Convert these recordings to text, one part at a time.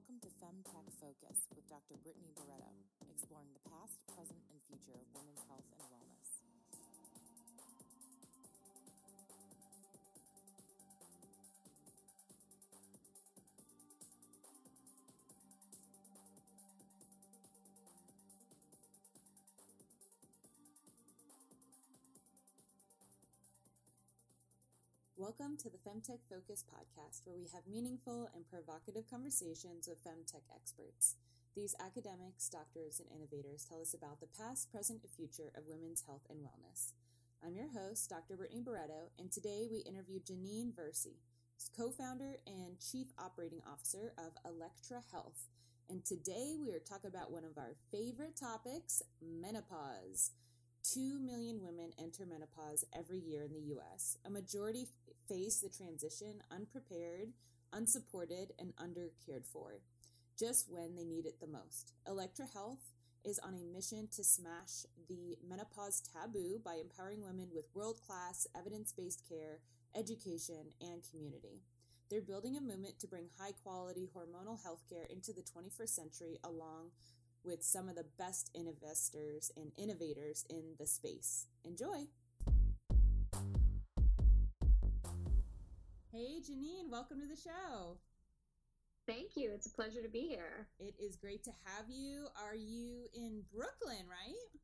Welcome to FemTech Focus with Dr. Brittany Barreto, exploring the past, present, and future of women's health and wellness. Welcome to the Femtech Focus podcast, where we have meaningful and provocative conversations with femtech experts. These academics, doctors, and innovators tell us about the past, present, and future of women's health and wellness. I'm your host, Dr. Brittany Barreto, and today we interview Jannine Versi, co founder and chief operating officer of Elektra Health. And today we are talking about one of our favorite topics menopause. 2 million women enter menopause every year in the US. A majority face the transition unprepared, unsupported, and undercared for, just when they need it the most. Elektra Health is on a mission to smash the menopause taboo by empowering women with world class, evidence based care, education, and community. They're building a movement to bring high quality hormonal health care into the 21st century along with some of the best investors and innovators in the space. Enjoy! Hey, Jannine, welcome to the show. Thank you. It's a pleasure to be here. It is great to have you. Are you in Brooklyn, right?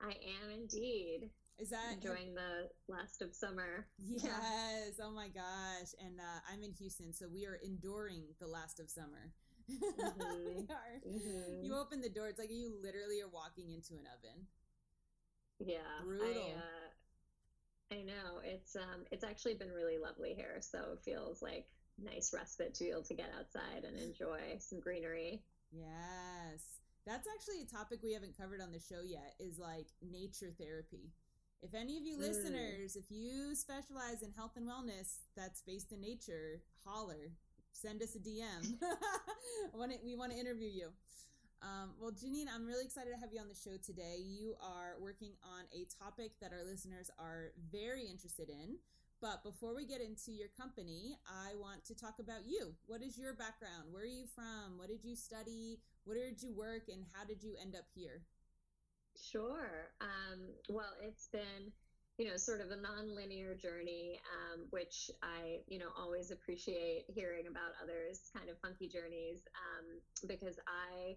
I am indeed. Is that enjoying the last of summer? Yes. Oh my gosh. And uh, I'm in Houston, so we are enduring the last of summer. Mm-hmm. we are. Mm-hmm. You open the door, it's like you literally are walking into an oven. Yeah. Brutal. I, uh, I know. It's um it's actually been really lovely here, so it feels like nice respite to be able to get outside and enjoy some greenery. Yes. That's actually a topic we haven't covered on the show yet is like nature therapy. If any of you mm. listeners, if you specialize in health and wellness that's based in nature, holler send us a DM. we want to interview you. Um, well, Jannine, I'm really excited to have you on the show today. You are working on a topic that our listeners are very interested in. But before we get into your company, I want to talk about you. What is your background? Where are you from? What did you study? Where did you work? And how did you end up here? Sure. Um, well, it's been you know, sort of a non-linear journey, um, which I, you know, always appreciate hearing about others' kind of funky journeys um, because I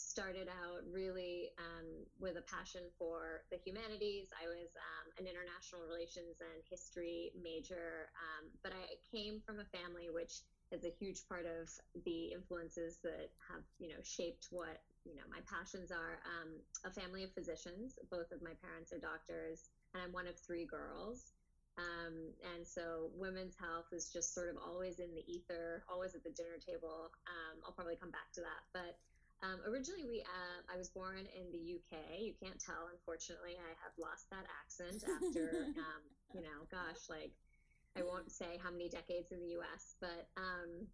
started out really um, with a passion for the humanities. I was um, an international relations and history major, um, but I came from a family which is a huge part of the influences that have, you know, shaped what you know my passions are. Um, a family of physicians. Both of my parents are doctors and I'm one of three girls. Um, and so women's health is just sort of always in the ether, always at the dinner table. Um, I'll probably come back to that. But um, originally, we uh, I was born in the UK. You can't tell, unfortunately. I have lost that accent after, um, you know, gosh, like I won't say how many decades in the US, but um,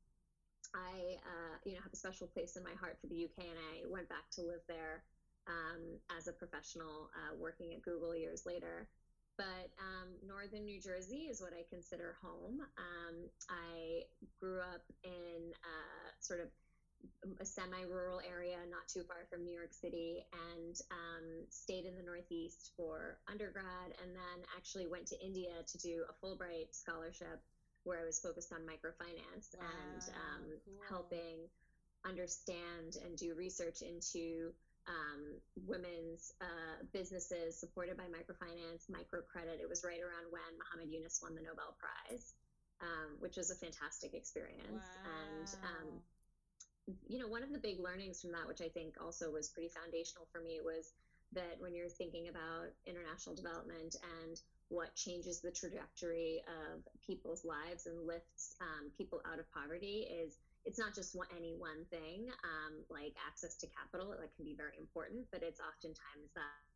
I, uh, you know, have a special place in my heart for the UK, and I went back to live there um, as a professional uh, working at Google years later. But um, northern New Jersey is what I consider home. Um, I grew up in uh, sort of a semi-rural area, not too far from New York City, and um, stayed in the Northeast for undergrad, and then actually went to India to do a Fulbright scholarship, where I was focused on microfinance wow, and um, cool. helping understand and do research into um, women's uh, businesses supported by microfinance, microcredit. It was right around when Muhammad Yunus won the Nobel Prize, um, which was a fantastic experience. Wow. And, um, you know, one of the big learnings from that, which I think also was pretty foundational for me, was that when you're thinking about international development and what changes the trajectory of people's lives and lifts um, people out of poverty is it's not just one, any one thing um, like access to capital that can be very important but it's oftentimes that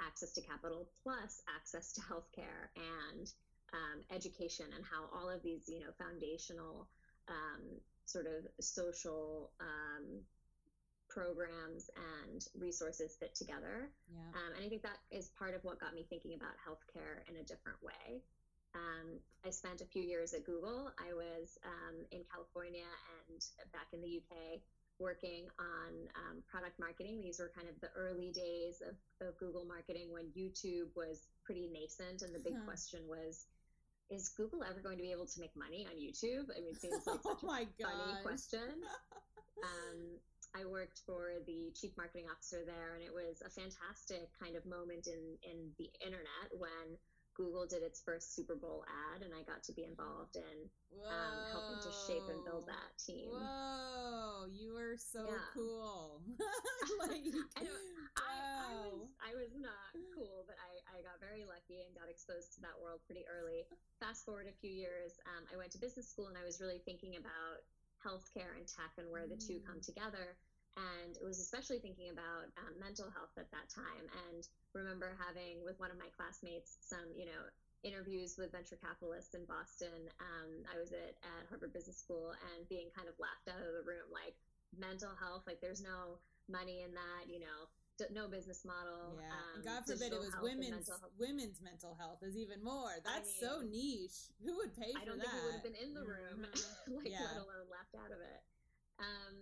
access to capital plus access to healthcare and um, education and how all of these you know foundational um, sort of social um, programs and resources fit together yeah. Um, and i think that is part of what got me thinking about healthcare in a different way um, I spent a few years at Google. I was um, in California and back in the UK working on um, product marketing. These were kind of the early days of, of, Google marketing when YouTube was pretty nascent, and the big huh. question was, is Google ever going to be able to make money on YouTube? I mean, it seems like such oh a funny question. Um, I worked for the chief marketing officer there, and it was a fantastic kind of moment in in the internet when Google did its first Super Bowl ad, and I got to be involved in um, helping to shape and build that team. Whoa, you were so yeah. cool! like, I, I, I, was I was not cool, but I, I got very lucky and got exposed to that world pretty early. Fast forward a few years, um, I went to business school, and I was really thinking about healthcare and tech and where mm. the two come mm. together and it was especially thinking about um, mental health at that time and remember having with one of my classmates some you know interviews with venture capitalists in boston um, i was at, at harvard business school and being kind of laughed out of the room like mental health like there's no money in that you know no business model. Yeah, um, and God forbid it was women's mental women's mental health is even more. That's I mean, so niche. Who would pay for that? I don't that? think we would have been in the room, mm-hmm. like yeah. let alone left out of it. Um,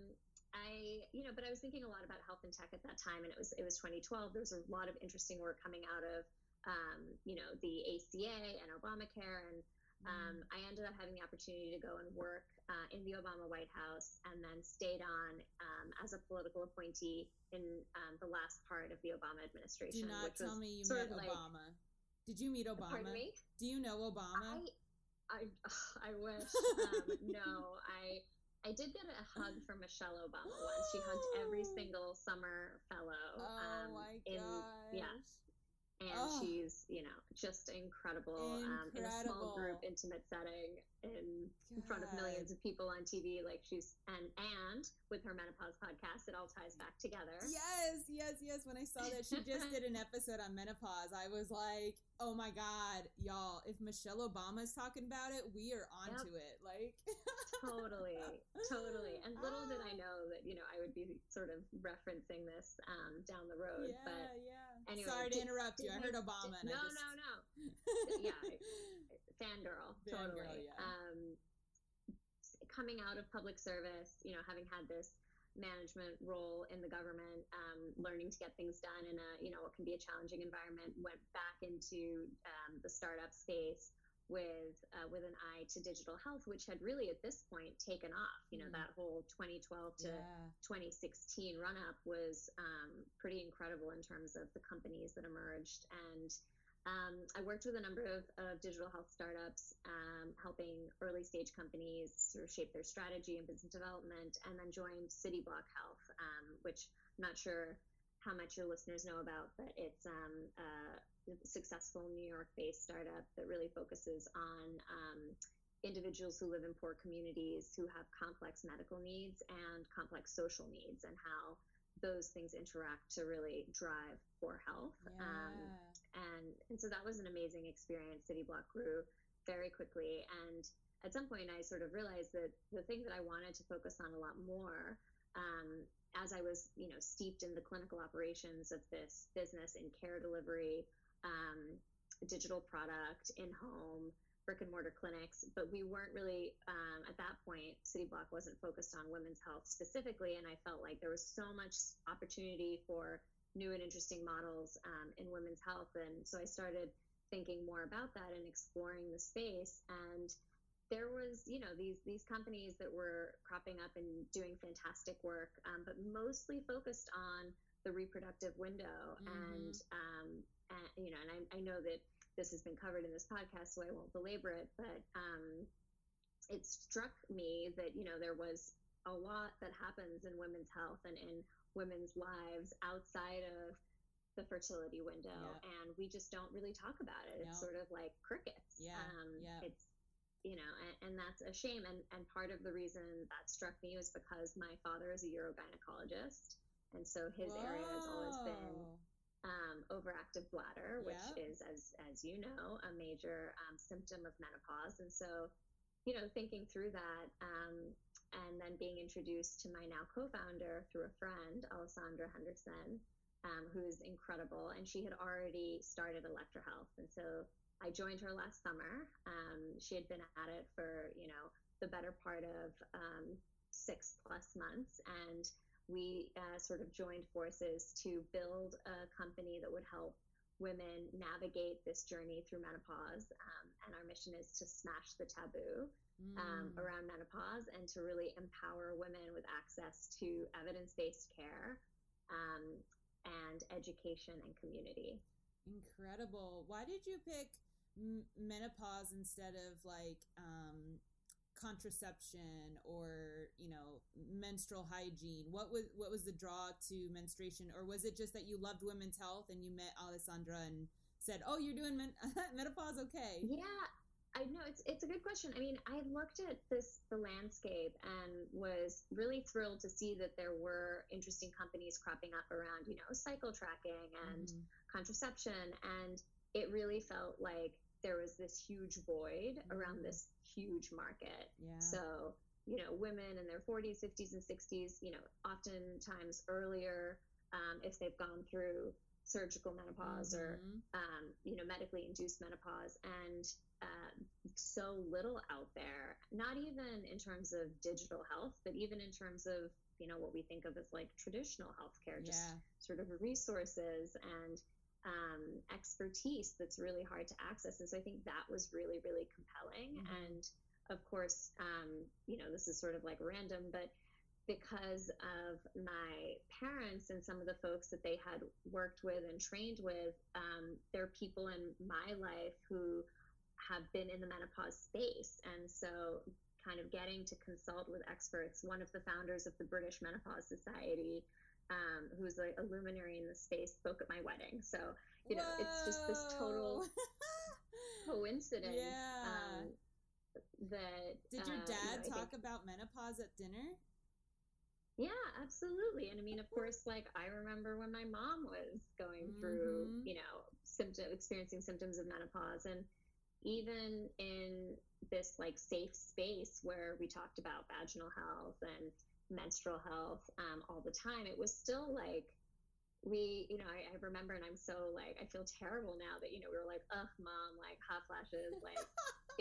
I, you know, but I was thinking a lot about health and tech at that time, and it was it was 2012. There was a lot of interesting work coming out of, um, you know, the ACA and Obamacare, and um, mm. I ended up having the opportunity to go and work uh, in the Obama White House, and then stayed on um, as a political appointee in um, the last part of the Obama administration. Do not tell me you met Obama. Like, Did you meet Obama? Pardon me? Do you know Obama? I, I, I wish. Um, no, I I did get a hug from Michelle Obama once. She hugged every single summer fellow. Oh um, my gosh. In, yeah and oh. she's you know just incredible, incredible. Um, in a small group intimate setting in, in front of millions of people on tv like she's and and with her menopause podcast it all ties back together yes yes yes when i saw that she just did an episode on menopause i was like oh my god y'all if michelle obama's talking about it we are onto yep. it like totally totally and little did i ah. know that you know i would be sort of referencing this um, down the road yeah, but yeah Anyway, sorry to interrupt you. I heard Obama. no, just... no, no, yeah, fangirl, Fan totally. Yeah. Um, coming out of public service, you know, having had this management role in the government, um, learning to get things done in a you know what can be a challenging environment, went back into um, the startup space with uh, with an eye to digital health, which had really at this point taken off. You know, mm. that whole 2012 to yeah. 2016 run up was um, pretty incredible in terms of the companies that emerged. And um, I worked with a number of, of digital health startups, um, helping early stage companies sort of shape their strategy and business development, and then joined Cityblock Health, um, which I'm not sure how much your listeners know about, but it's um, uh, successful New York based startup that really focuses on um, individuals who live in poor communities who have complex medical needs and complex social needs and how those things interact to really drive poor health. Yeah. Um, and, and so that was an amazing experience. Cityblock grew very quickly. And at some point, I sort of realized that the thing that I wanted to focus on a lot more um, as I was, you know, steeped in the clinical operations of this business in care delivery, um, digital product in home brick and mortar clinics, but we weren't really um, at that point. Cityblock wasn't focused on women's health specifically, and I felt like there was so much opportunity for new and interesting models um, in women's health, and so I started thinking more about that and exploring the space. And there was, you know, these these companies that were cropping up and doing fantastic work, um, but mostly focused on the reproductive window mm-hmm. and um, and, you know, and I, I, know that this has been covered in this podcast, so I won't belabor it, but um, it struck me that, you know, there was a lot that happens in women's health and in women's lives outside of the fertility window yeah. and we just don't really talk about it it's sort of like crickets yeah, um, yeah. it's you know and, and, that's a shame and, and part of the reason that struck me was because my father is a urogynecologist and so his Whoa. area has always been um, overactive bladder, which yeah. is, as as you know, a major um, symptom of menopause. And so, you know, thinking through that, um, and then being introduced to my now co-founder through a friend, Alessandra Henderson, um, who's incredible, and she had already started Elektra Health, and so I joined her last summer. Um, she had been at it for, you know, the better part of um, six plus months. And we uh, sort of joined forces to build a company that would help women navigate this journey through menopause. Um, and our mission is to smash the taboo um, mm. around menopause and to really empower women with access to evidence based care um, and education and community. Incredible. Why did you pick m- menopause instead of like um, contraception or you know menstrual hygiene? What was what was the draw to menstruation? Or was it just that you loved women's health and you met alessandra and said oh you're doing men- menopause? Okay. Yeah. I know. It's it's a good question. I mean, I looked at this the landscape and was really thrilled to see that there were interesting companies cropping up around, you know, cycle tracking and mm-hmm. contraception, and it really felt like there was this huge void mm-hmm. around this huge market. Yeah. So you know, women in their 40s, 50s, and 60s, you know, oftentimes earlier, um, if they've gone through surgical menopause mm-hmm. or um, you know medically induced menopause and uh, so little out there not even in terms of digital health but even in terms of you know what we think of as like traditional healthcare just yeah. sort of resources and um, expertise that's really hard to access and so i think that was really really compelling mm-hmm. and of course um, you know this is sort of like random but because of my parents and some of the folks that they had worked with and trained with, um, there are people in my life who have been in the menopause space. And so, kind of getting to consult with experts, one of the founders of the British Menopause Society, um, who's a, a luminary in the space, spoke at my wedding. So, you know, Whoa. it's just this total coincidence. Yeah. Um, that did your dad uh, you know, talk think, about menopause at dinner? Yeah, absolutely. And I mean, of course, like I remember when my mom was going through, mm-hmm. you know, symptom experiencing symptoms of menopause and even in this like safe space where we talked about vaginal health and menstrual health um, all the time, it was still like we, you know, I, I, remember and I'm so like, I feel terrible now that, you know, we were like, ugh, mom, like hot flashes. Like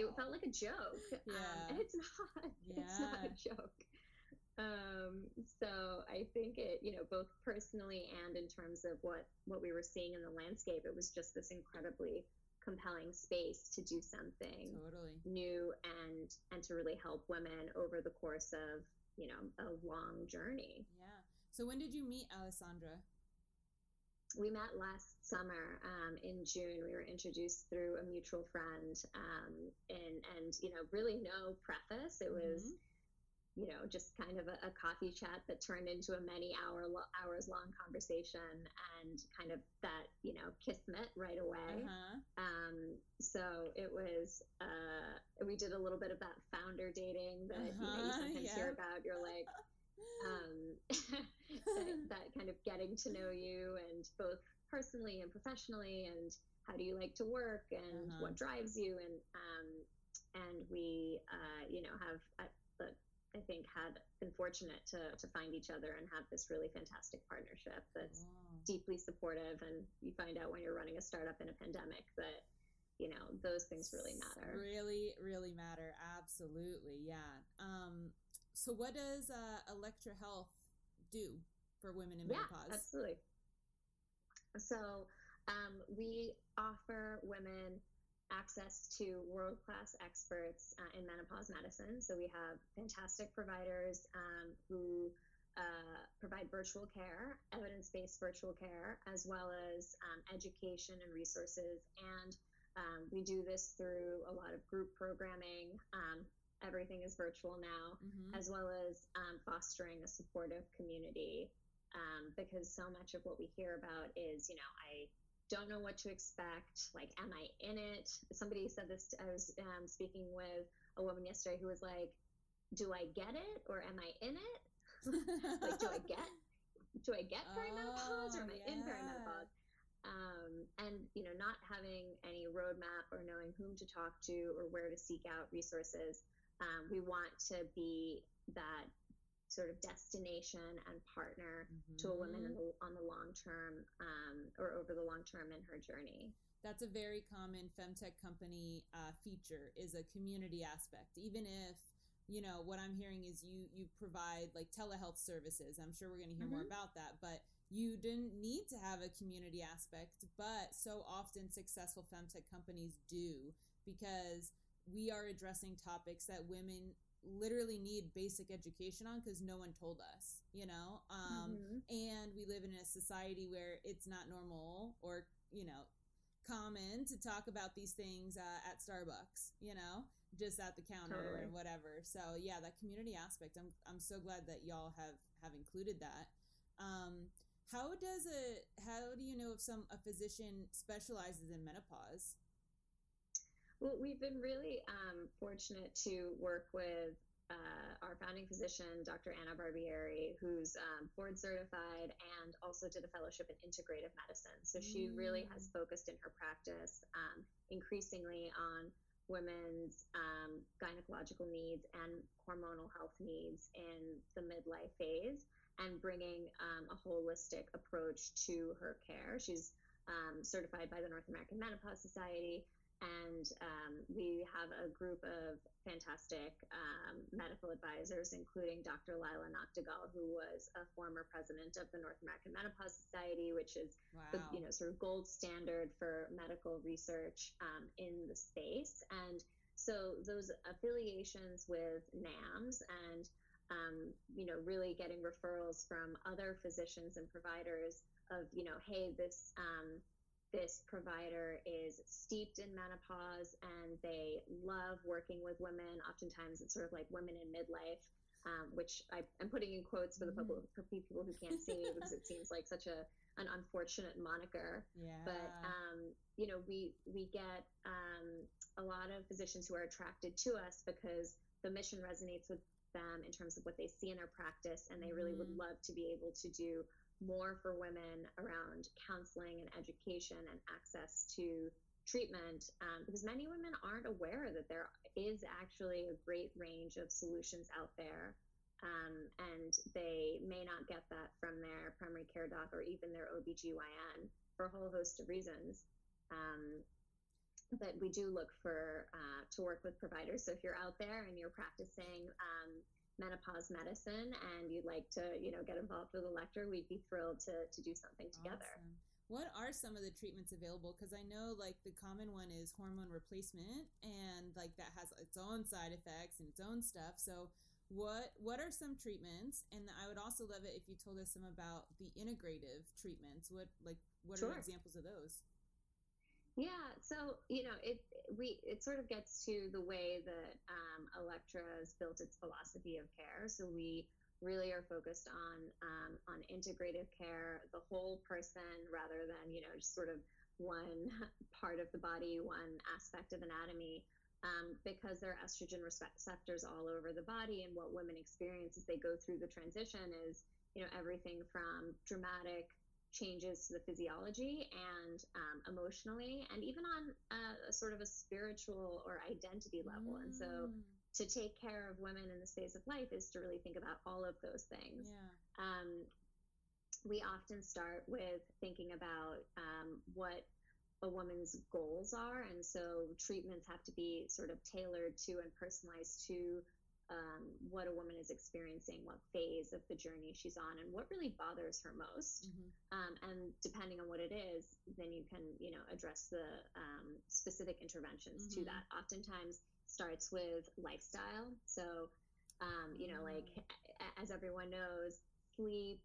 it felt like a joke. Yeah. Um, and it's not, yeah. it's not a joke. Um, so I think it, you know, both personally and in terms of what what we were seeing in the landscape, it was just this incredibly compelling space to do something totally new and and to really help women over the course of you know a long journey. Yeah. So when did you meet Alessandra? We met last summer um, in June. We were introduced through a mutual friend, um, and and you know really no preface. It was. Mm-hmm you know, just kind of a, a, coffee chat that turned into a many hour hours long conversation and kind of that, you know, kismet right away. Uh-huh. Um, so it was, uh, we did a little bit of that founder dating that, uh-huh. you know, you uh-huh, sometimes yeah. hear about. You're like, um, that, that kind of getting to know you and both personally and professionally and how do you like to work and uh-huh. what drives you and um, and we uh, you know have I think, had been fortunate to, to find each other and have this really fantastic partnership that's wow. deeply supportive. And you find out when you're running a startup in a pandemic that, you know, those things really matter. Really, really matter. Absolutely. Yeah. Um, so, what does uh, Elektra Health do for women in menopause? Yeah, absolutely. So, um, we offer women access to world class experts uh, in menopause medicine. So we have fantastic providers um, who uh, provide virtual care, evidence based virtual care, as well as um, education and resources. And um, we do this through a lot of group programming. Um, everything is virtual now, mm-hmm. as well as um, fostering a supportive community. Um, because so much of what we hear about is, you know, I don't know what to expect. Like, am I in it? Somebody said this. I was um, speaking with a woman yesterday who was like, "Do I get it or am I in it? like, do I get do I get perimenopause oh, or am I yeah. in perimenopause?" Um, and you know, not having any roadmap or knowing whom to talk to or where to seek out resources, um, we want to be that sort of destination and partner mm-hmm. to a woman the, on the long term um, or over the long term in her journey. that's a very common femtech company uh, feature is a community aspect. Even if you know what I'm hearing is you you provide like telehealth services. I'm sure we're going to hear mm-hmm. more about that, but you didn't need to have a community aspect, but so often successful femtech companies do because we are addressing topics that women literally need basic education on because no one told us, you know? Um, mm-hmm. And we live in a society where it's not normal or, you know, common to talk about these things uh, at Starbucks, you know, just at the counter totally. or whatever. So yeah, that community aspect. I'm I'm so glad that y'all have have included that. Um, how does a how do you know if some a physician specializes in menopause? Well, we've been really um, fortunate to work with uh, our founding physician, Dr. Anna Barbieri, who's um, board certified and also did a fellowship in integrative medicine. So mm. she really has mm. focused in her practice um, increasingly on women's um, gynecological needs and hormonal health needs in the midlife phase and bringing um, a holistic approach to her care. She's um, certified by the North American Menopause Society and um, we have a group of fantastic um, medical advisors, including Dr. Lila Nachtigall, who was a former president of the North American Menopause Society, which is wow. the you know sort of gold standard for medical research um, in the space. And so those affiliations with NAMS and um, you know really getting referrals from other physicians and providers of you know hey this um, this provider is steeped in menopause and they love working with women. Oftentimes, it's sort of like women in midlife, um, which I, am putting in quotes for the mm-hmm. public, for people who can't see because it seems like such a an unfortunate moniker. Yeah. But um, you know, we we get um, a lot of physicians who are attracted to us because the mission resonates with them in terms of what they see in their practice, and they really mm-hmm. would love to be able to do more for women around counseling and education and access to treatment um, because many women aren't aware that there is actually a great range of solutions out there um, and they may not get that from their primary care doc or even their OBGYN for a whole host of reasons. Um, but we do look for uh, to work with providers. So if you're out there and you're practicing um, menopause medicine and you'd like to, you know, get involved with Elektra, we'd be thrilled to, to do something together. Awesome. What are some of the treatments available? Because I know like the common one is hormone replacement, and like that has its own side effects and its own stuff. So, what what are some treatments? And I would also love it if you told us some about the integrative treatments. What like what sure. are examples of those? Yeah, so you know, it we it sort of gets to the way that um, Elektra has built its philosophy of care. So we really are focused on um, on integrative care, the whole person, rather than you know just sort of one part of the body, one aspect of anatomy. Um, because there are estrogen receptors all over the body, and what women experience as they go through the transition is, you know, everything from dramatic changes to the physiology and um, emotionally, and even on a, a, sort of a spiritual or identity level. Mm. And so, mm. to take care of women in this phase of life is to really think about all of those things. Yeah. Um, we often start with thinking about um, what a woman's goals are, and so treatments have to be sort of tailored to and personalized to um, what a woman is experiencing, what phase of the journey she's on, and what really bothers her most. Mm-hmm. Um, and depending on what it is, then you can, you know, address the um, specific interventions mm-hmm. to that. Oftentimes starts with lifestyle. So, um, you know, like mm-hmm. as everyone knows, sleep,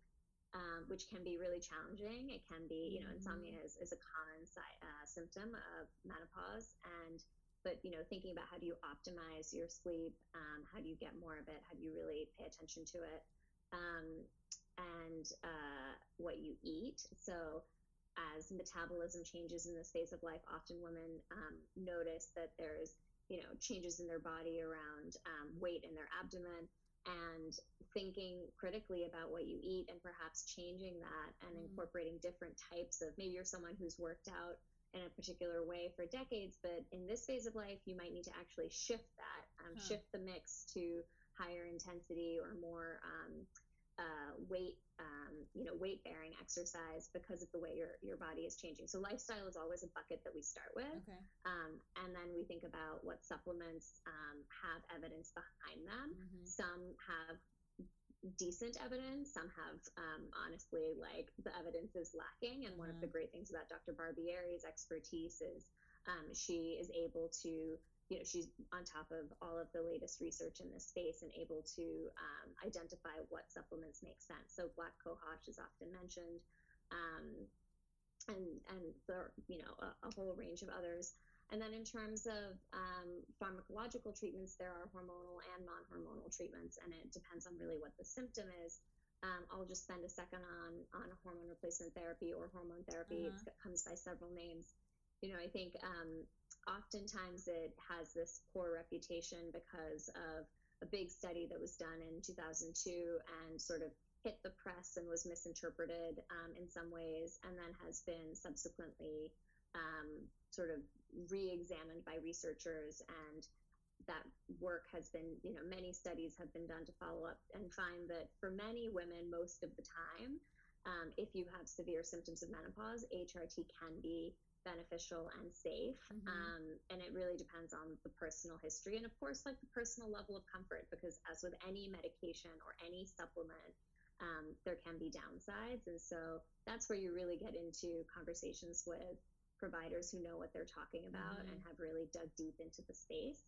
um, which can be really challenging. It can be, you know, mm-hmm. insomnia is, is a common si- uh, symptom of menopause. And but you know thinking about how do you optimize your sleep um, how do you get more of it? How do you really pay attention to it? Um, and uh, what you eat. So as metabolism changes in this phase of life often women um, notice that there's you know changes in their body around um, weight in their abdomen. And thinking critically about what you eat and perhaps changing that and mm. incorporating different types of maybe you're someone who's worked out in a particular way for decades, but in this phase of life, you might need to actually shift that, um, huh. shift the mix to higher intensity or more um, uh, weight um, you know, weight bearing exercise because of the way your, your body is changing. So lifestyle is always a bucket that we start with. Okay. Um, and then we think about what supplements um, have evidence behind them. Mhm. Some have decent evidence, some have, um, honestly, like the evidence is lacking. And one of the Mhm. great things about Dr. Barbieri's expertise is um, she is able to you know she's on top of all of the latest research in this space and able to um, identify what supplements make sense. So black cohosh is often mentioned, um, and and there you know a, a, whole range of others. And then in terms of um, pharmacological treatments, there are hormonal and non-hormonal treatments, and it depends on really what the symptom is. Um, I'll just spend a second on on hormone replacement therapy or hormone therapy. Uh-huh. It comes by several names. You know, I think um, oftentimes it has this poor reputation because of a big study that was done in 2002 and sort of hit the press and was misinterpreted um, in some ways, and then has been subsequently um, sort of re-examined by researchers and that work has been you know many studies have been done to follow up and find that for many women most of the time um, if you have severe symptoms of menopause hrt can be beneficial and safe. Mhm. Um, and it really depends on the personal history and, of course, like the personal level of comfort, because as with any medication or any supplement, um, there can be downsides. And so that's where you really get into conversations with providers who know what they're talking about Mhm. and have really dug deep into the space.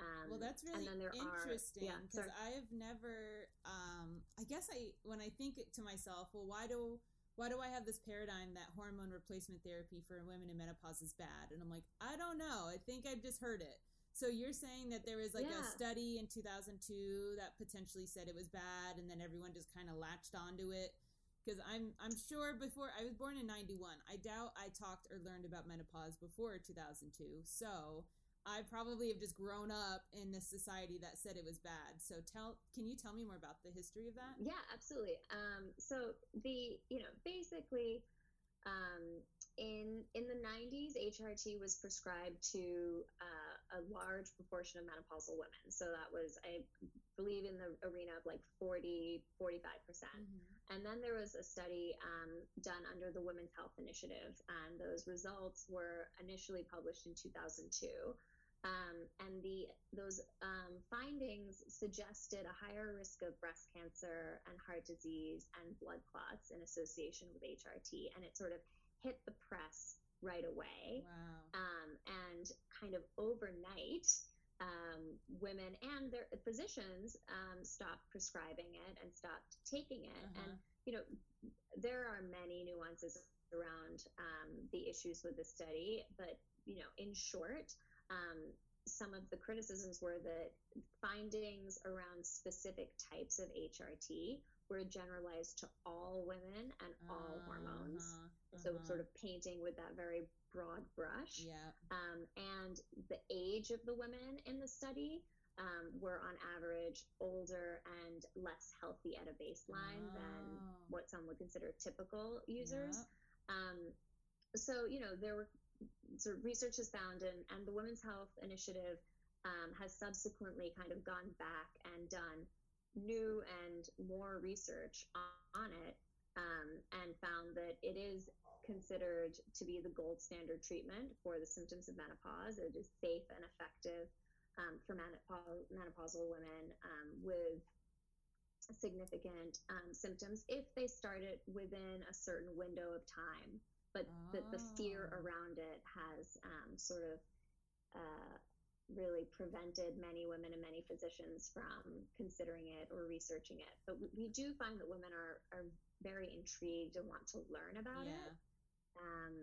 Um, Well, that's really and then there interesting are, yeah, because. I have never. Um, I guess I when I think to myself, well, why do why do I have this paradigm that hormone replacement therapy for women in menopause is bad? And I'm like, I don't know. I think I've just heard it. So you're saying that there was like a study in 2002 that potentially said it was bad, and then everyone just kind of latched onto it. Because I'm I'm sure before I was born in '91, I doubt I talked or learned about menopause before 2002. So I probably have just grown up in this society that said it was bad. So tell, can you tell me more about the history of that? Yeah, absolutely. Um, so the you know basically um, in in the 90s, HRT was prescribed to uh, a large proportion of menopausal women. So that was, I believe, in the arena of like 40, 45 percent. Mm-hmm. And then there was a study um, done under the Women's Health Initiative, and those results were initially published in 2002. Um, and the those um, findings suggested a higher risk of breast cancer and heart disease and blood clots in association with HRT, and it sort of hit the press right away. Wow. Um, and kind of overnight, um, women and their physicians um, stopped prescribing it and stopped taking it. Uh-huh. And you know, there are many nuances around um, the issues with the study, but you know, in short, um, some of the criticisms were that findings around specific types of HRT were generalized to all women and all hormones. Uh-huh, So, uh-huh. sort of painting with that very broad brush. Yeah. Um, and the age of the women in the study um, were on average older and less healthy at a baseline than Oh. what some would consider typical users. Yeah. Um, so, you know, there were sort of research has found, and, and the Women's Health Initiative um, has subsequently kind of gone back and done new and more research on, on it um, and found that it is considered to be the gold standard treatment for the symptoms of menopause. It is safe and effective um, for menopau- menopausal women um, with significant um, symptoms if they start it within a certain window of time. But the, the fear Oh. around it has um, sort of uh, really prevented many women and many physicians from considering it or researching it. But we, do find that women are, are very intrigued and want to learn about yeah. it um,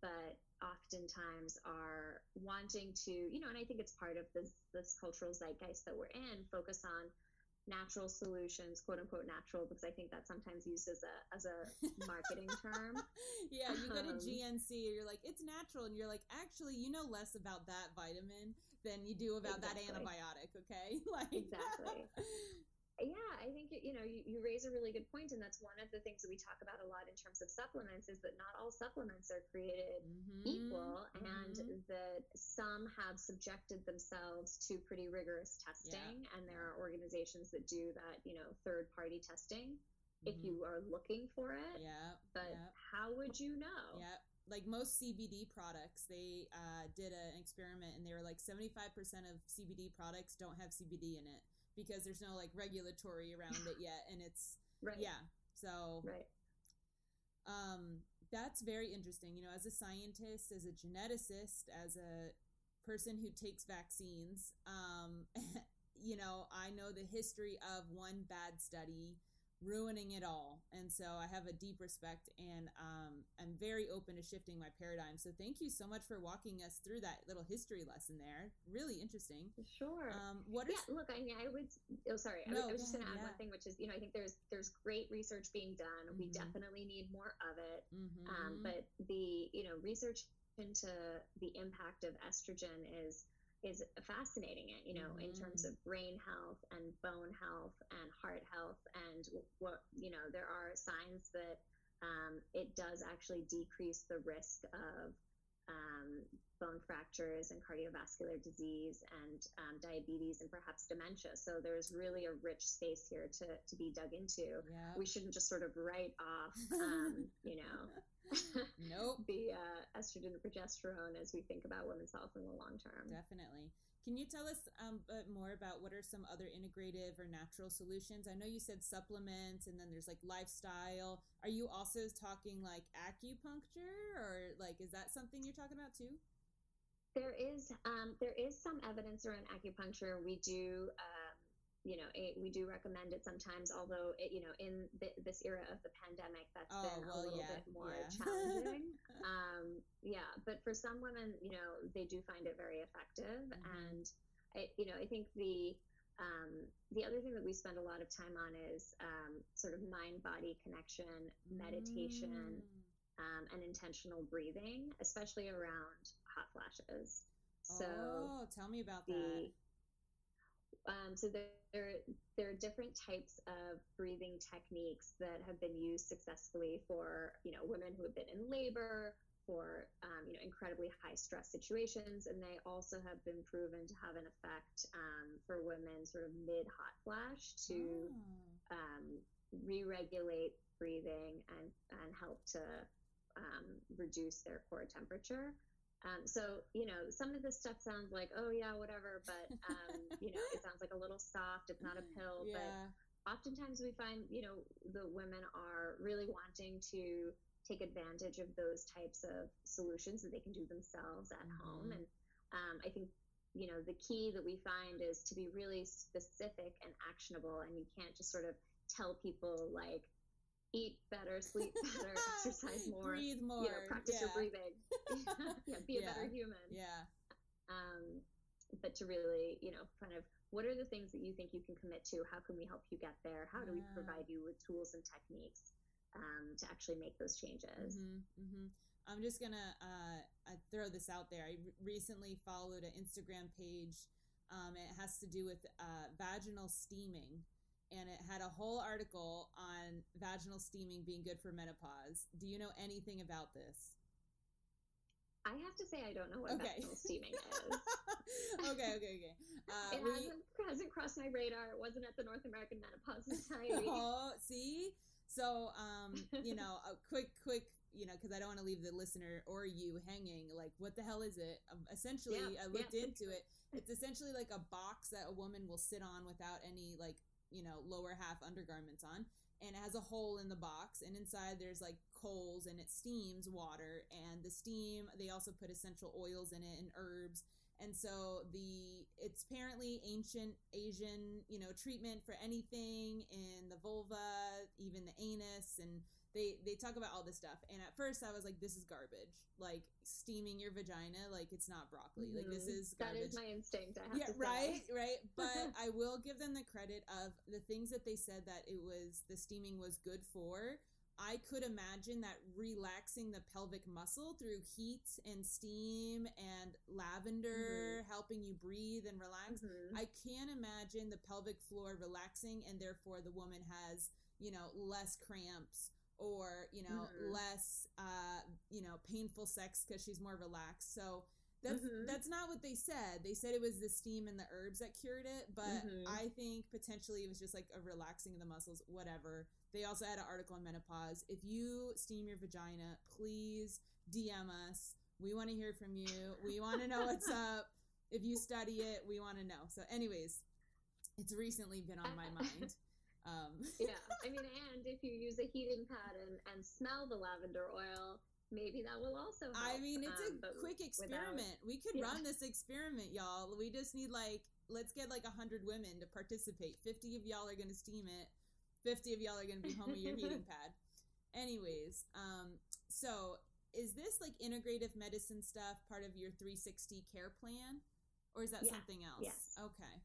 but oftentimes are wanting to, you know, and I think it's part of this this cultural zeitgeist that we're in, focus on natural solutions, quote unquote natural, because I think that's sometimes used as a as a marketing term. yeah, you go to GNC and you're like, it's natural. And you're like, actually, you know less about that vitamin than you do about that antibiotic, okay? like, Exactly. Yeah, I think you know you, you raise a really good point, and that's one of the things that we talk about a lot in terms of supplements is that not all supplements are created Mhm, equal and mhm. that some have subjected themselves to pretty rigorous testing and there are organizations that do that you know third party testing if Mhm. you are looking for it. Yeah. But yeah. how would you know? Yeah. Like most CBD products, they uh, did an experiment and they were like 75% of CBD products don't have CBD in it because there's no like regulatory around it yet. And it's, Right. yeah. So, Right. um, that's very interesting. You know, as a scientist, as a geneticist, as a person who takes vaccines, um, you know, I know the history of one bad study ruining it all. And so I have a deep respect and um, I'm very open to shifting my paradigm. So thank you so much for walking us through that little history lesson there. Really interesting. Sure. Um, what are yeah, look, I mean, I would. Oh, sorry. I, No, was- I was just going to add yeah. one thing, which is, you know, I think there's there's great research being done. We Mhm. definitely need more of it. Mhm. Um, but the you know research into the impact of estrogen is is fascinating. It you know in terms Mhm. of brain health and bone health and heart health and what you know there are signs that um, it does actually decrease the risk of um, bone fractures and cardiovascular disease and um, diabetes and perhaps dementia. So there's really a rich space here to, to be dug into. yeah. We shouldn't just sort of write off, um, you know, nope. the uh, estrogen and progesterone as we think about women's health in the long term. Definitely. Can you tell us um, a bit more about what are some other integrative or natural solutions? I know you said supplements and then there's like lifestyle. Are you also talking like acupuncture or like is that something you're talking about too? There is um, there is some evidence around acupuncture. We do. Um, you know, it, we do recommend it sometimes, although it, you know, in the, this era of the pandemic, that's Oh, been well, a little yeah, bit more yeah. challenging. um, yeah, but for some women, you know, they do find it very effective, Mhm. and I, you know, I think the um, the other thing that we spend a lot of time on is um, sort of mind body connection, meditation, Mm. um, and intentional breathing, especially around hot flashes. So oh, tell me about that. Um, so there, there are different types of breathing techniques that have been used successfully for you know women who have been in labor for um, you know incredibly high stress situations and they also have been proven to have an effect um, for women sort of mid hot flash to Oh. um, re-regulate breathing and and help to um, reduce their core temperature. Um, so you know, some of this stuff sounds like, oh yeah, whatever, but um, you know, it sounds like a little soft. It's not a pill, but oftentimes we find you know the women are really wanting to take advantage of those types of solutions that they can do themselves at home Mhm. and um, i think you know the key that we find is to be really specific and actionable and you can't just sort of tell people like eat better sleep better exercise more Breathe more. you know practice yeah. your breathing yeah be a Yeah. better human Yeah. um, but to really, you know, kind of what are the things that you think you can commit to? How can we help you get there? How do we provide you with tools and techniques um, to actually make those changes? hmm hmm I'm just gonna uh, uh, throw this out there. I re- recently followed an Instagram page. Um, it has to do with uh, vaginal steaming, and it had a whole article on vaginal steaming being good for menopause. Do you know anything about this? I have to say, I don't know what Okay. vaginal steaming is. okay, okay, okay. Uh, it hasn't, hasn't crossed my radar. It wasn't at the North American Menopause Society. oh, see? So, um, you know, a quick, quick, you know, because I don't want to leave the listener or you hanging. Like, what the hell is it? Um, essentially, Yeah, I looked yeah. into it. It's essentially like a box that a woman will sit on without any, like, you know, lower half undergarments on. And it has a hole in the box, and inside there's like coals, and it steams water. And the steam, they also put essential oils in it and herbs. And so the it's apparently ancient Asian, you know, treatment for anything in the vulva, even the anus, and they they talk about all this stuff. And at first I was like, this is garbage. Like steaming your vagina, like it's not broccoli. Like this Mhm. is That garbage. is my instinct. I have yeah, right, right. But I will give them the credit of the things that they said that it was the steaming was good for. I could imagine that relaxing the pelvic muscle through heat and steam and lavender helping you breathe and relax. Mhm. I can imagine the pelvic floor relaxing and therefore the woman has, you know, less cramps or, you know, Mhm. less uh, you know, painful sex cuz she's more relaxed. So That's mm-hmm. that's not what they said. They said it was the steam and the herbs that cured it, but mm-hmm. I think potentially it was just like a relaxing of the muscles, whatever. They also had an article on menopause. If you steam your vagina, please DM us. We want to hear from you. We want to know what's up. If you study it, we want to know. So, anyways, it's recently been on my mind. Um. yeah, I mean, and if you use a heating pad and, and smell the lavender oil, maybe that will also help. I mean, it's um, a quick experiment. Without, we could yeah. run this experiment, y'all. We just need like let's get like 100 women to participate. 50 of y'all are going to steam it. 50 of y'all are going to be home with your heating pad. Anyways, um so is this like integrative medicine stuff part of your 360 care plan or is that yeah. something else? Yes. Okay.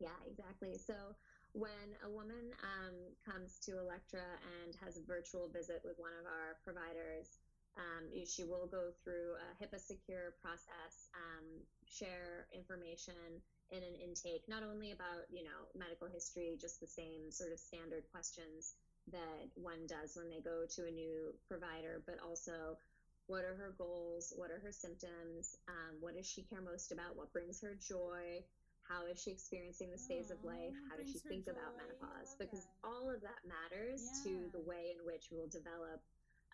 Yeah, exactly. So when a woman um, comes to Elektra and has a virtual visit with one of our providers, um, she will go through a HIPAA secure process, um, share information in an intake, not only about, you know, medical history, just the same sort of standard questions that one does when they go to a new provider, but also what are her goals? What are her symptoms? Um, what does she care most about? What brings her joy? How is she experiencing this phase of life how does she think joy. about menopause because that. all of that matters yeah. to the way in which we'll develop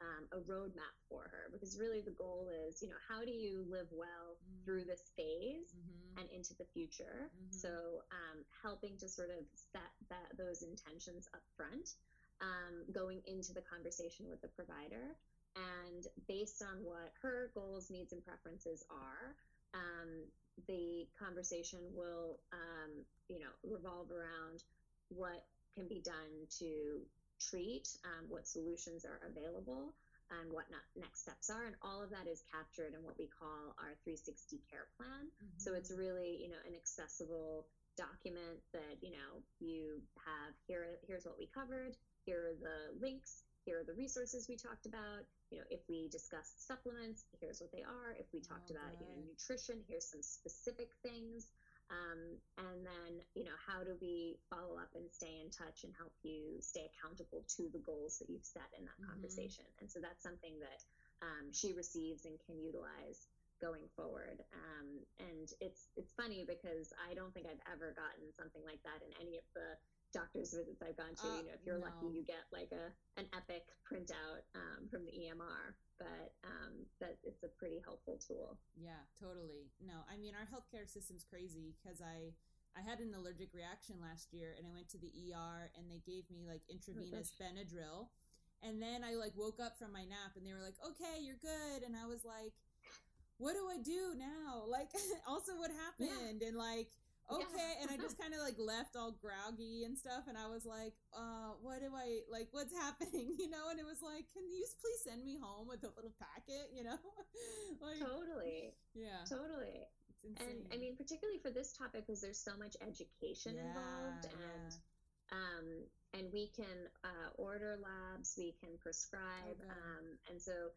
um, a roadmap for her because really the goal is you know how do you live well mm-hmm. through this phase mm-hmm. and into the future mm-hmm. so um, helping to sort of set that those intentions up front um, going into the conversation with the provider and based on what her goals needs and preferences are um, the conversation will, um, you know, revolve around what can be done to treat, um, what solutions are available, and what not, next steps are. And all of that is captured in what we call our 360 care plan. Mm-hmm. So it's really, you know, an accessible document that, you know, you have here, here's what we covered, here are the links, here are the resources we talked about, you know, if we discussed supplements, here's what they are. If we talked oh, about, you know, nutrition, here's some specific things. Um, and then, you know, how do we follow up and stay in touch and help you stay accountable to the goals that you've set in that mm-hmm. conversation? And so that's something that um, she receives and can utilize going forward. Um, and it's it's funny because I don't think I've ever gotten something like that in any of the doctor's visits I've gone to. Uh, you know, if you're no. lucky, you get like a an epic printout um, from the EMR. But um, that it's a pretty helpful tool. Yeah, totally. No, I mean our healthcare system's crazy because I I had an allergic reaction last year and I went to the ER and they gave me like intravenous oh, Benadryl. And then I like woke up from my nap and they were like, "Okay, you're good." And I was like, "What do I do now?" Like also what happened yeah. and like okay yeah. and i just kind of like left all groggy and stuff and i was like uh what do i like what's happening? You know and it was like can you please send me home with a little packet? You know? Like totally. yeah. Totally. And i mean particularly for this topic because there's so much education yeah, involved and yeah. um and we can uh, order labs we can prescribe okay. um and so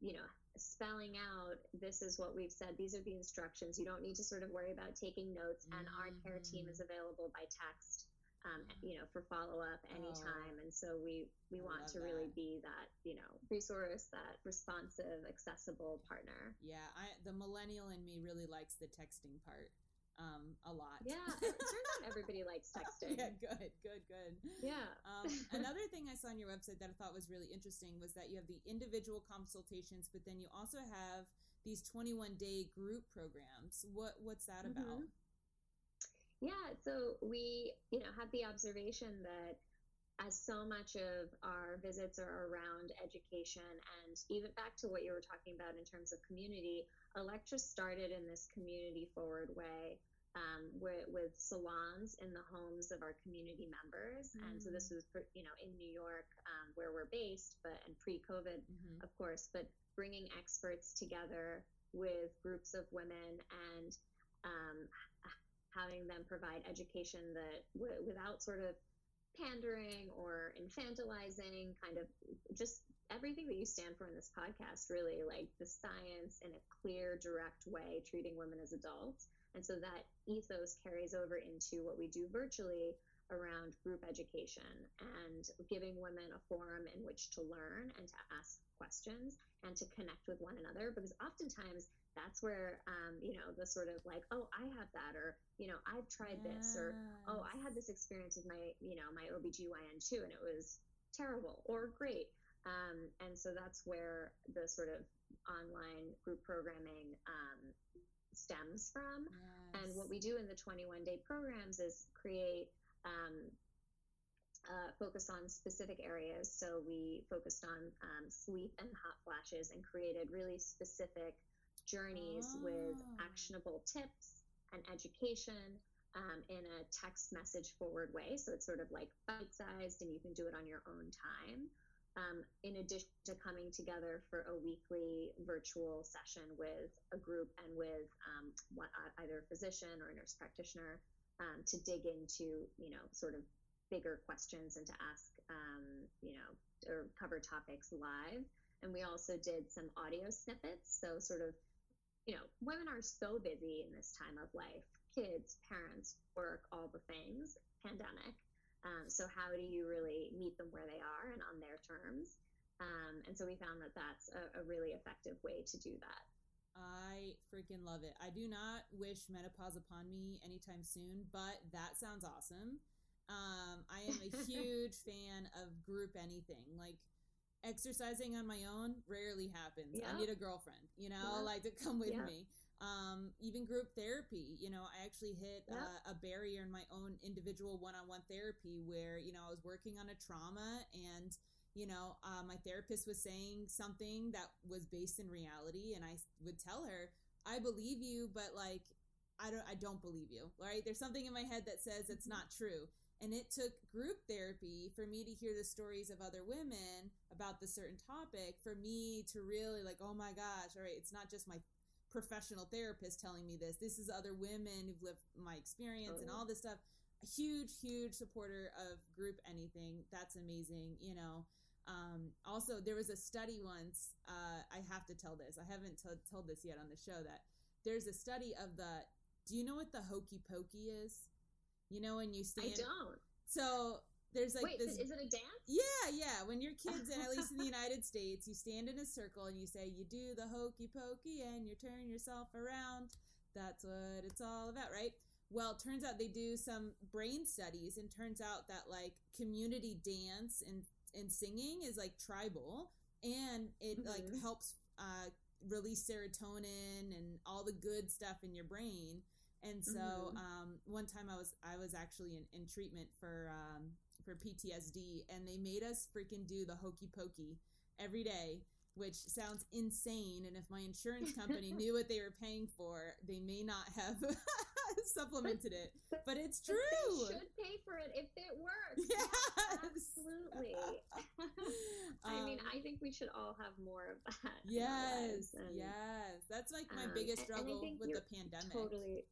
you know spelling out this is what we've said. These are the instructions. You don't need to sort of worry about taking notes mm-hmm. and our care team is mm-hmm. available by text um, you know for follow-up anytime oh, and so we we I want to really be that you know resource that responsive accessible partner. Yeah I, the millennial in me really likes the texting part um, a lot. Yeah, turns out everybody likes texting. yeah, good, good, good. Yeah. Um, another thing I saw on your website that I thought was really interesting was that you have the individual consultations, but then you also have these 21 day group programs. What what's that mm-hmm. about? Yeah, so we, you know, had the observation that as so much of our visits are around education and even back to what you were talking about in terms of community, Elektra started in this community forward way um, with, with, salons in the homes of our community members. Mm-hmm. And so this mm. was, you know, in New York um, where we're based, but and pre-COVID, mm-hmm. of course, but bringing experts together with groups of women and um, having them provide education that w- without sort of pandering or infantilizing, kind of just everything that you stand for in this podcast, really like the science in a clear, direct way, treating women as adults. And so that ethos carries over into what we do virtually around group education and giving women a forum in which to learn and to ask questions and to connect with one another because oftentimes that's where um, you know the sort of like oh i have that or you know i've tried yes. this or oh i had this experience with my you know my obgyn too and it was terrible or great um, and so that's where the sort of online group programming um, stems from yes. and what we do in the 21 day programs is create um, uh, focus on specific areas. So we focused on um, sleep and hot flashes and created really specific journeys oh. with actionable tips and education um, in a text message forward way. So it's sort of like bite sized and you can do it on your own time. Um, in addition to coming together for a weekly virtual session with a group and with um, uh, either a physician or a nurse practitioner um, to dig into, you know, sort of bigger questions and to ask, um, you know, or cover topics live. And we also did some audio snippets. So, sort of you know, women are so busy in this time of life kids, parents, work, all the things, pandemic. Um, so, how do you really meet them where they are and on their terms? Um, and so, we found that that's a, a really effective way to do that. I freaking love it. I do not wish menopause upon me anytime soon, but that sounds awesome. Um, I am a huge fan of group anything. Like, exercising on my own rarely happens. Yeah. I need a girlfriend, you know, yeah. like to come with yeah. me. Um, even group therapy, you know, I actually hit uh, a barrier in my own individual one-on-one therapy where, you know, I was working on a trauma and, you know, uh, my therapist was saying something that was based in reality. And I would tell her, I believe you, but like, I don't, I don't believe you, right? There's something in my head that says it's mm-hmm. not true. And it took group therapy for me to hear the stories of other women about the certain topic for me to really like, oh my gosh, all right, it's not just my professional therapist telling me this. This is other women who've lived my experience oh. and all this stuff. A huge, huge supporter of group anything. That's amazing, you know. Um, also, there was a study once. Uh, I have to tell this. I haven't t- told this yet on the show. That there's a study of the. Do you know what the hokey pokey is? You know when you stand. I don't. So there's like Wait, this. Is it a dance? Yeah, yeah. When you're kids, and at least in the United States, you stand in a circle and you say you do the hokey pokey and you turn yourself around. That's what it's all about, right? Well, it turns out they do some brain studies, and turns out that like community dance and and singing is like tribal, and it mm-hmm. like helps uh, release serotonin and all the good stuff in your brain and so mm-hmm. um, one time I was I was actually in, in treatment for um, for PTSD, and they made us freaking do the hokey pokey every day, which sounds insane. And if my insurance company knew what they were paying for, they may not have supplemented it. But it's true. But should pay for it if it works. Yes. Absolutely. I mean, um, I think we should all have more of that. Yes. And, yes. That's like my um, biggest struggle with the pandemic. Totally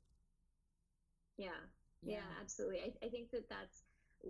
yeah, yeah, yeah absolutely. I, I think that that's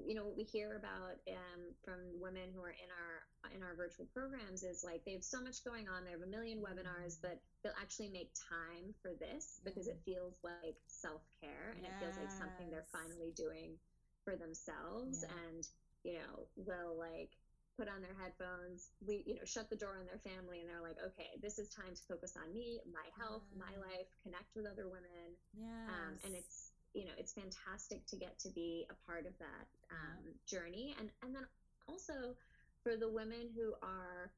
you know what we hear about um, from women who are in our in our virtual programs is like they have so much going on they have a million webinars but they'll actually make time for this because it feels like self-care and yes. it feels like something they're finally doing for themselves yeah. and you know they'll like put on their headphones we you know shut the door on their family and they're like okay this is time to focus on me my health my life connect with other women yes. um, and it's you know it's fantastic to get to be a part of that um, journey. And and then also for the women who are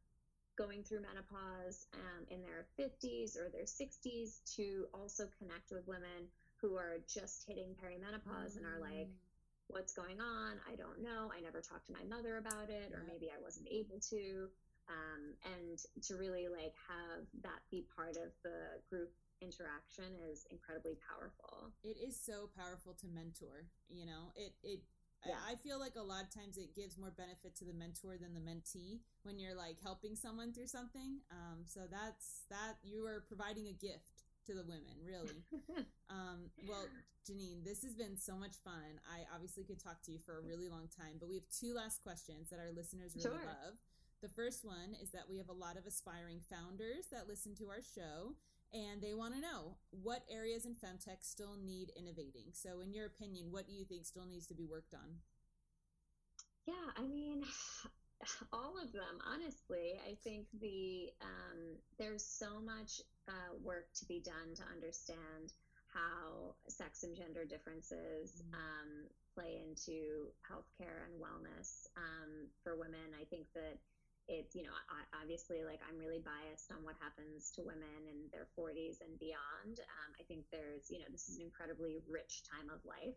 going through menopause um, in their 50s or their 60s to also connect with women who are just hitting perimenopause mm. and are like mm. what's going on? I don't know. I never talked to my mother about it or maybe i wasn't able to. Um, and to really like have that be part of the group interaction is incredibly powerful. It is so powerful to mentor, you know. It it yeah. I feel like a lot of times it gives more benefit to the mentor than the mentee when you're like helping someone through something. Um, so that's that you are providing a gift to the women, really. um, well, Jannine, this has been so much fun. I obviously could talk to you for a really long time, but we have two last questions that our listeners really sure. love. The first one is that we have a lot of aspiring founders that listen to our show, and they want to know what areas in femtech still need innovating. So, in your opinion, what do you think still needs to be worked on? Yeah, I mean, all of them, honestly. I think the um, there's so much uh, work to be done to understand how sex and gender differences mm-hmm. um, play into healthcare and wellness um, for women. I think that it's you know obviously like i'm really biased on what happens to women in their 40s and beyond. Um, i think there's you know this is an incredibly rich time of life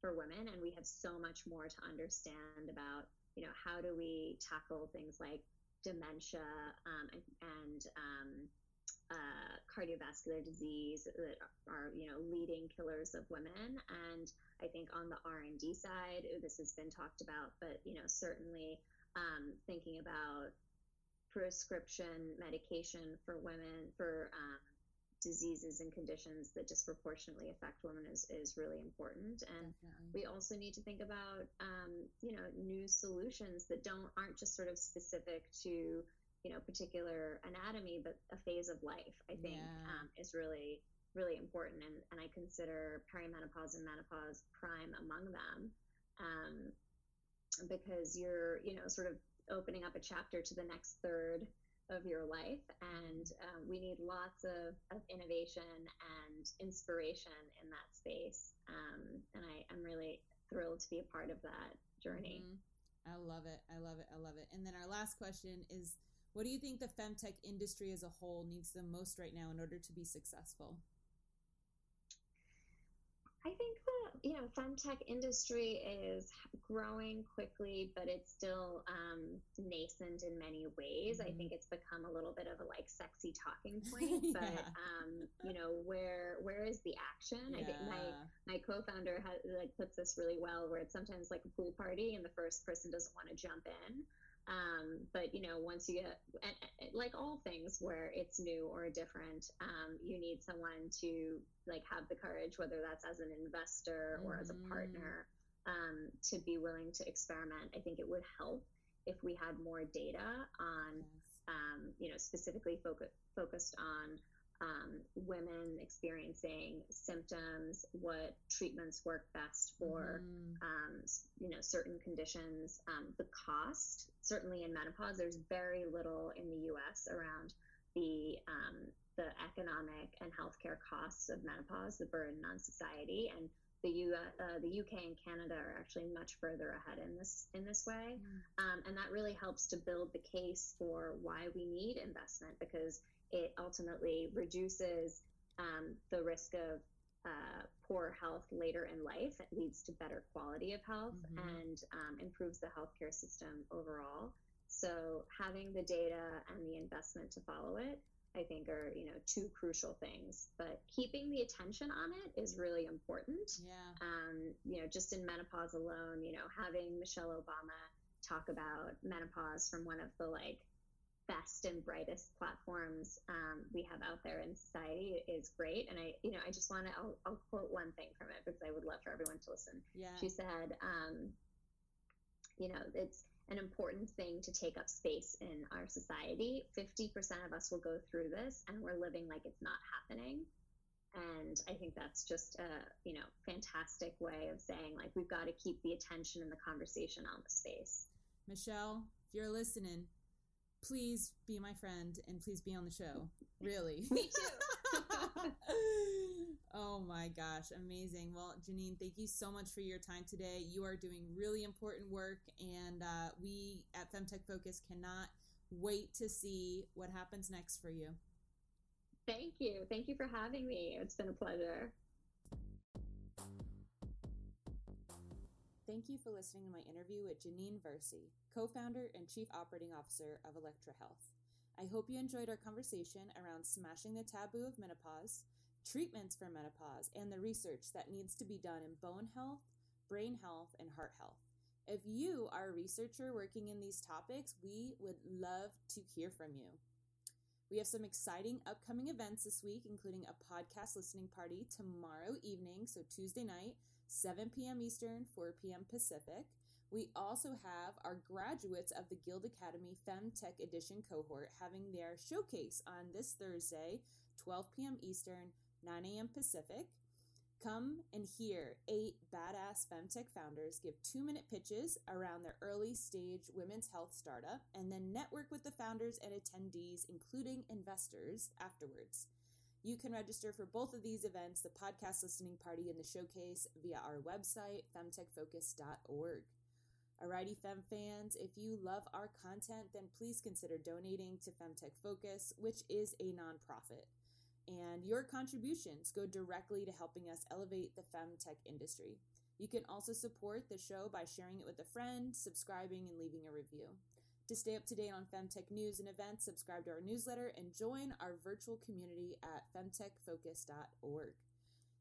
for women and we have so much more to understand about you know how do we tackle things like dementia um, and, and um, uh, cardiovascular disease that are you know leading killers of women. And i think on the r&d side this has been talked about but you know certainly um, thinking about prescription medication for women for um, diseases and conditions that disproportionately affect women is, is really important and Definitely. we also need to think about um, you know new solutions that don't aren't just sort of specific to you know particular anatomy but a phase of life i think yeah. um, is really really important and, and i consider perimenopause and menopause prime among them um, because you're, you know, sort of opening up a chapter to the next third of your life. And um, we need lots of, of, innovation and inspiration in that space. Um, and I, am really thrilled to be a part of that journey. Mm-hmm. I love it. I love it. I love it. And then our last question is what do you think the femtech industry as a whole needs the most right now in order to be successful? I think the you know femtech industry is growing quickly, but it's still um, nascent in many ways. Mm-hmm. I think it's become a little bit of a like sexy talking point, yeah. but um, you know where where is the action? Yeah. I think my my co-founder has, like puts this really well, where it's sometimes like a pool party and the first person doesn't want to jump in. Um, but you know, once you get, and, and, like all things where it's new or different, um, you need someone to like have the courage, whether that's as an investor or mm-hmm. as a mm-hmm. partner, um, to be willing to experiment. I think it would help if we had more data on, yes. Um, you know, specifically focus, focused on um, women experiencing symptoms, what treatments work best for, mm. um, you know, certain conditions, um, the cost. Certainly in menopause, there's very little in the U.S. around the um, the economic and healthcare costs of menopause, the burden on society, and the U uh, the UK and Canada are actually much further ahead in this in this way, mm. and that really helps to build the case for why we need investment because it ultimately reduces um, the risk of uh, poor health later in life. It leads to better quality of health mm-hmm. and um, improves the healthcare system overall. So having the data and the investment to follow it, I think are you know two crucial things. But keeping the attention on it is really important. Yeah. Um, you know, just in menopause alone, you know, having Michelle Obama talk about menopause from one of the like best and brightest platforms um, we have out there in society is great. And I, you know, I just want to, I'll, I'll, quote one thing from it because I would love for everyone to listen. Yeah. She said, um, you know, it's an important thing to take up space in our society. 50% of us will go through this and we're living like it's not happening. And I think that's just a, you know, fantastic way of saying like we've got to keep the attention and the conversation on the space. Michelle, if you're listening, please be my friend and please be on the show. Really. Me too. oh my gosh, amazing. Well, Jannine, thank you so much for your time today. You are doing really important work, and uh, we at Femtech Focus cannot wait to see what happens next for you. Thank you. Thank you for having me. It's been a pleasure. Thank you for listening to my interview with Jannine Versi, co founder and chief operating officer of Elektra Health. I hope you enjoyed our conversation around smashing the taboo of menopause, treatments for menopause, and the research that needs to be done in bone health, brain health, and heart health. If you are a researcher working in these topics, we would love to hear from you. We have some exciting upcoming events this week, including a podcast listening party tomorrow evening, so Tuesday night 7 p.m. Eastern, 4 p.m. Pacific. We also have our graduates of the Guild Academy FemTech Edition cohort having their showcase on this Thursday, 12 p.m. Eastern, 9 a.m. Pacific. Come and hear eight badass femtech founders give two minute pitches around their early stage women's health startup and then network with the founders and attendees, including investors, afterwards. You can register for both of these events, the podcast listening party and the showcase, via our website, femtechfocus.org. Alrighty, Fem fans, if you love our content, then please consider donating to Femtech Focus, which is a nonprofit. And your contributions go directly to helping us elevate the femtech industry. You can also support the show by sharing it with a friend, subscribing, and leaving a review. To stay up to date on femtech news and events, subscribe to our newsletter and join our virtual community at femtechfocus.org.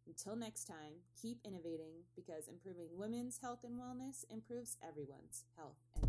Until next time, keep innovating because improving women's health and wellness improves everyone's health and